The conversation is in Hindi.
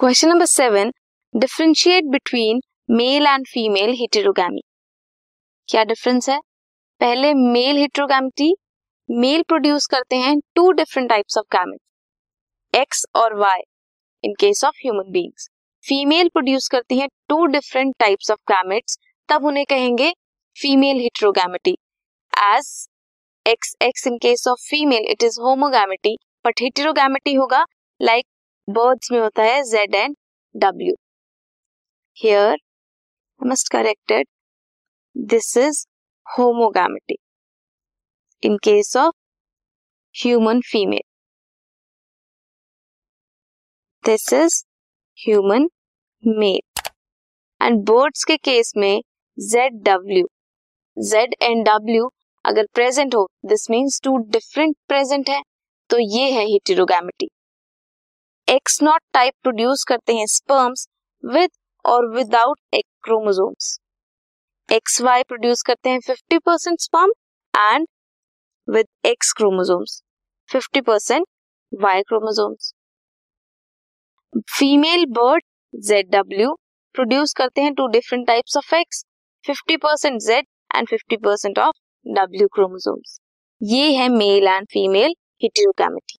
Question number seven differentiate between male and female heterogamy क्या डिफरेंस है? पहले मेल हिटेरोगैमिटी मेल प्रोड्यूस करते हैं two different types of gametes X और Y in case of human beings female produce करती हैं two different types of gametes तब उन्हें कहेंगे female heterogamety as X X in case of female it is homogamety but heterogamety होगा लाइक बर्ड्स में होता है Z and W. Here must corrected this is homogamety in case of human female this is human male and birds के केस में Z W Z and W अगर प्रेजेंट हो this means two different present है तो ये है heterogamety X not type produce करते हैं स्पर्म्स विद और विदाउट एक क्रोमोसोम्स एक्स वाई प्रोड्यूस करते हैं fifty percent sperm and with X chromosomes fifty percent Y chromosomes female bird Z W produce करते हैं two different types of X fifty percent Z and fifty percent of W chromosomes ये है male and female heterogamety